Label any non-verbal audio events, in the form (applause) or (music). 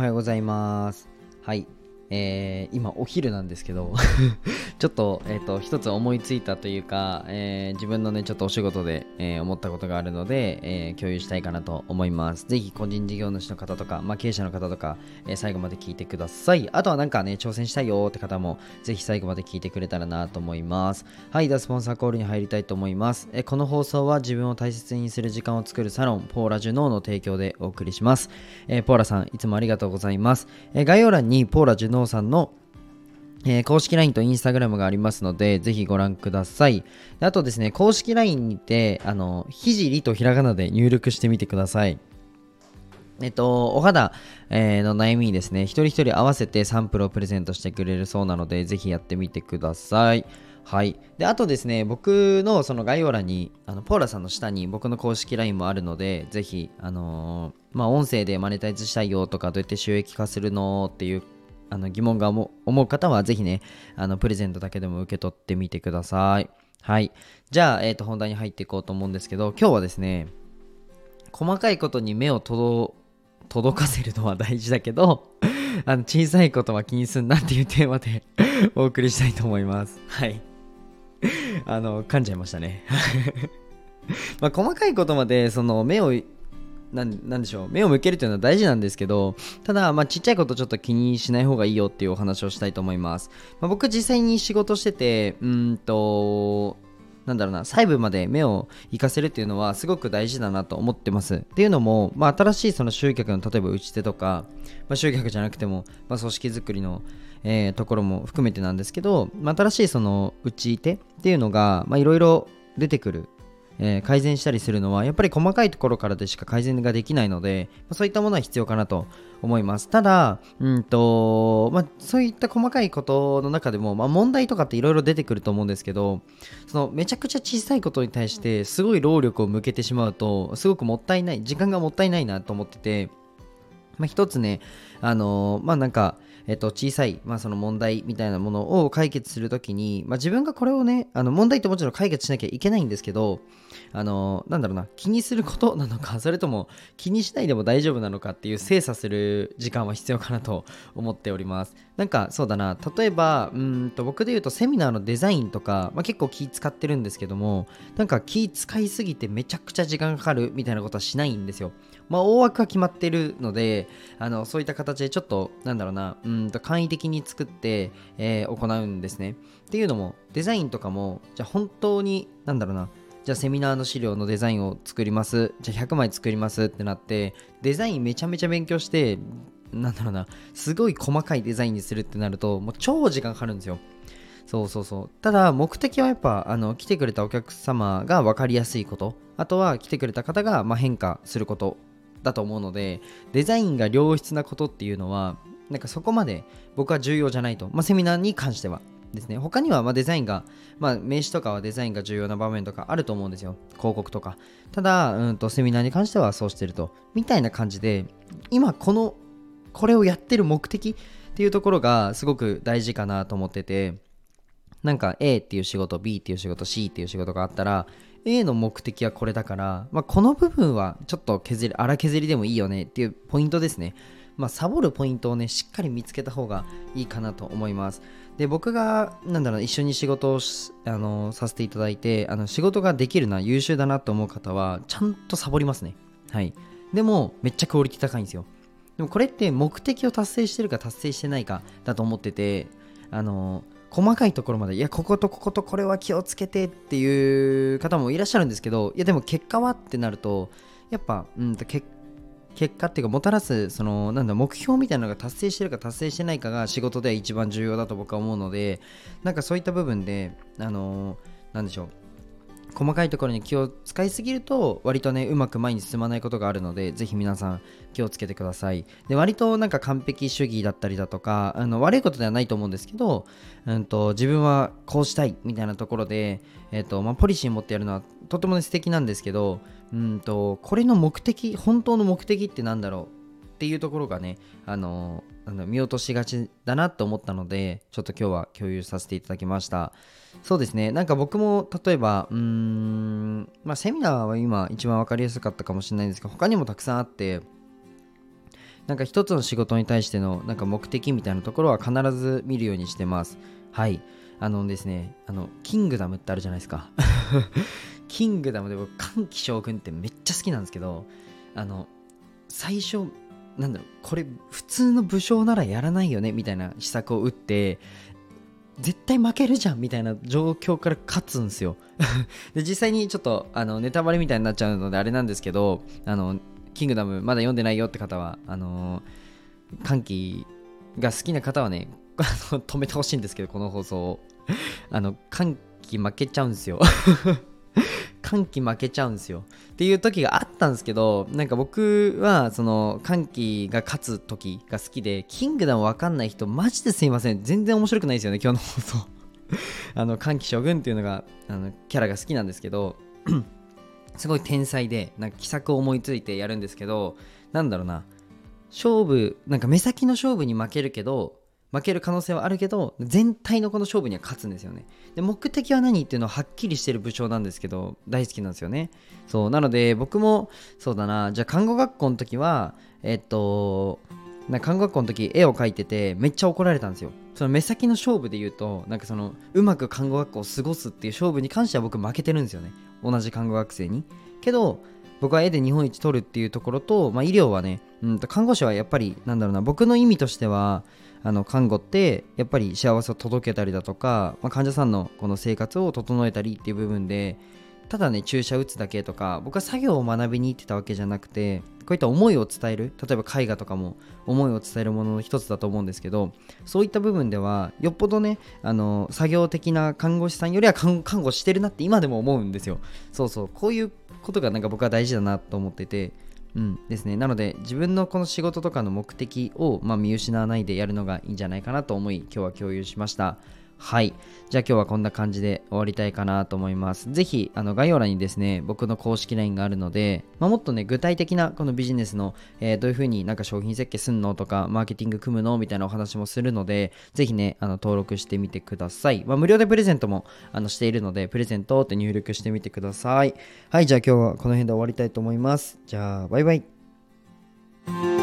はようございます。はい。えー、今お昼なんですけど (laughs) ちょっと、えっ、ー、と、一つ思いついたというか、えー、自分のね、ちょっとお仕事で、えー、思ったことがあるので、え共有したいかなと思います。ぜひ、個人事業主の方とか、まあ、経営者の方とか、え最後まで聞いてください。あとはなんかね、挑戦したいよって方も、ぜひ最後まで聞いてくれたらなと思います。はい、では、スポンサーコールに入りたいと思います。えこの放送は自分を大切にする時間を作るサロン、ポーラジュノーの提供でお送りします。えポーラさん、いつもありがとうございます。え概要欄にポーラジュノーさんのえー、公式 LINE と Instagram がありますので、ぜひご覧ください。あとですね、公式 LINE にて、あの、ひじりとひらがなで入力してみてください。えっと、お肌、えー、の悩みにですね、一人一人合わせてサンプルをプレゼントしてくれるそうなので、ぜひやってみてください。はい。で、あとですね、僕のその概要欄に、あの、ポーラさんの下に僕の公式 LINE もあるので、ぜひ、あのー、まあ、音声でマネタイズしたいよとか、どうやって収益化するのっていうあの疑問が思う方はぜひね、あのプレゼントだけでも受け取ってみてください。はい。じゃあ、えっ、ー、と、本題に入っていこうと思うんですけど、今日はですね、細かいことに目を届かせるのは大事だけど、(laughs) あの小さいことは気にすんなっていうテーマで (laughs) お送りしたいと思います。はい。あの、噛んじゃいましたね。(laughs) まあ、細かいことまでその目をなんなんでしょう。目を向けるというのは大事なんですけどただ、まあ、ちっちゃいことちょっと気にしない方がいいよっていうお話をしたいと思います、まあ、僕実際に仕事しててうんとなんだろうな細部まで目を活かせるっていうのはすごく大事だなと思ってます。っていうのも、まあ、新しいその集客の例えば打ち手とか、まあ、集客じゃなくても、まあ、組織づくりのえー、ところも含めてなんですけど、まあ、新しいその打ち手っていうのがいろいろ出てくるえ、改善したりするのはやっぱり細かいところからでしか改善ができないので、ま、そういったものは必要かなと思います。ただ、うんとまあ、そういった細かいことの中でも、まあ、問題とかっていろいろ出てくると思うんですけどそのめちゃくちゃ小さいことに対してすごい労力を向けてしまうとすごくもったいない時間がもったいないなと思ってて、まあ、一つねあのー、まあなんかえっと、小さい、まあ、その問題みたいなものを解決するときに、まあ、自分がこれをね、あの問題ってもちろん解決しなきゃいけないんですけど、あの、なんだろうな、気にすることなのか、それとも気にしないでも大丈夫なのかっていう精査する時間は必要かなと思っております。(laughs) なんかそうだな、例えば、うんと僕で言うとセミナーのデザインとか、まあ、結構気使ってるんですけども、なんか気使いすぎてめちゃくちゃ時間かかるみたいなことはしないんですよ。まあ、大枠は決まってるので、あのそういった形でちょっと、なんだろうな、うんと簡易的に作って、えー、行うんですね。っていうのも、デザインとかも、じゃあ本当に、なんだろうな、じゃあセミナーの資料のデザインを作ります。じゃあ100枚作りますってなって、デザインめちゃめちゃ勉強して、なんだろうな、すごい細かいデザインにするってなると、もう超時間かかるんですよ。そうそうそう。ただ、目的はやっぱ、あの、来てくれたお客様が分かりやすいこと、あとは来てくれた方が、ま、変化することだと思うのでデザインが良質なことっていうのはなんかそこまで僕は重要じゃないと、まあ、セミナーに関してはですね。他にはまデザインが、まあ、名刺とかはデザインが重要な場面とかあると思うんですよ。広告とか。ただ、うんと、セミナーに関してはそうしてると。みたいな感じで今このこれをやってる目的っていうところがすごく大事かなと思ってて。なんか A っていう仕事 B っていう仕事 C っていう仕事があったら A の目的はこれだから、まあ、この部分はちょっと削り荒削りでもいいよねっていうポイントですね。まあ、サボるポイントをね、しっかり見つけた方がいいかなと思います。で、僕が、なんだろう、一緒に仕事をあのさせていただいて、あの仕事ができるな、優秀だなと思う方は、ちゃんとサボりますね。はい。でも、めっちゃクオリティ高いんですよ。でもこれって目的を達成してるか達成してないかだと思ってて、あの細かいところまでいやこことこことこれは気をつけてっていう方もいらっしゃるんですけどいやでも結果はってなるとやっぱ、うん、結結果っていうかもたらすそのなんだ目標みたいなのが達成してるか達成してないかが仕事では一番重要だと僕は思うのでなんかそういった部分であのなんでしょう細かいところに気を使いすぎると割とねうまく前に進まないことがあるのでぜひ皆さん気をつけてください。で割となんか完璧主義だったりだとかあの悪いことではないと思うんですけど、うんと、自分はこうしたいみたいなところで、えーとまあ、ポリシー持ってやるのはとても、ね、素敵なんですけど、うんとこれの目的本当の目的って何だろうっていうところがね、あの見落としがちだなと思ったので、ちょっと今日は共有させていただきました。そうですね、なんか僕も例えば、うーん、まあ、セミナーは今一番分かりやすかったかもしれないんですけど、他にもたくさんあって、なんか一つの仕事に対してのなんか目的みたいなところは必ず見るようにしてます。はい。あのですねあのキングダムってあるじゃないですか。キングダムで僕歓喜将軍ってめっちゃ好きなんですけどあの最初なんだろうこれ普通の武将ならやらないよねみたいな施策を打って絶対負けるじゃんみたいな状況から勝つんですよ。(laughs) で実際にちょっとあのネタバレみたいになっちゃうのであれなんですけどあのキングダムまだ読んでないよって方はあの歓喜が好きな方はね (laughs) 止めてほしいんですけどこの放送を。あの歓喜負けちゃうんですよ。(laughs) 歓喜負けちゃうんですよ。っていう時があったんですけどなんか僕はその歓喜が勝つ時が好きでキングダムわかんない人マジですいません。全然面白くないですよね今日の放送。(laughs) あの歓喜将軍っていうのがあのキャラが好きなんですけど (clears throat) すごい天才でなんか奇策を思いついてやるんですけどなんだろうな。勝負なんか目先の勝負に負けるけど負ける可能性はあるけど全体のこの勝負には勝つんですよね。で目的は何っていうのははっきりしてる武将なんですけど大好きなんですよね。そうなので僕もそうだなじゃあ看護学校の時はえっとな看護学校の時絵を描いててめっちゃ怒られたんですよ。その目先の勝負で言うとなんかそのうまく看護学校を過ごすっていう勝負に関しては僕負けてるんですよね。同じ看護学生に。けど僕は絵で日本一取るっていうところと、まあ、医療はね、うん、と看護師はやっぱりなんだろうな僕の意味としてはあの看護ってやっぱり幸せを届けたりだとか、まあ、患者さんのこの生活を整えたりっていう部分でただね注射打つだけとか僕は作業を学びに行ってたわけじゃなくてこういった思いを伝える例えば絵画とかも思いを伝えるものの一つだと思うんですけどそういった部分ではよっぽどねあの作業的な看護師さんよりは看護してるなって今でも思うんですよ。そうそう。こういうことがなんか僕は大事だなと思ってて。うんですね。なので、自分のこの仕事とかの目的を、まあ、見失わないでやるのがいいんじゃないかなと思い、今日は共有しました。はい。じゃあ今日はこんな感じで終わりたいかなと思います。ぜひ、あの概要欄にですね、僕の公式 LINE があるので、まあ、もっとね、具体的なこのビジネスの、えー、どういう風になんか商品設計すんのとか、マーケティング組むのみたいなお話もするので、ぜひね、あの登録してみてください。まあ、無料でプレゼントもあのしているので、プレゼントって入力してみてください。はい、じゃあ今日はこの辺で終わりたいと思います。じゃあ、バイバイ。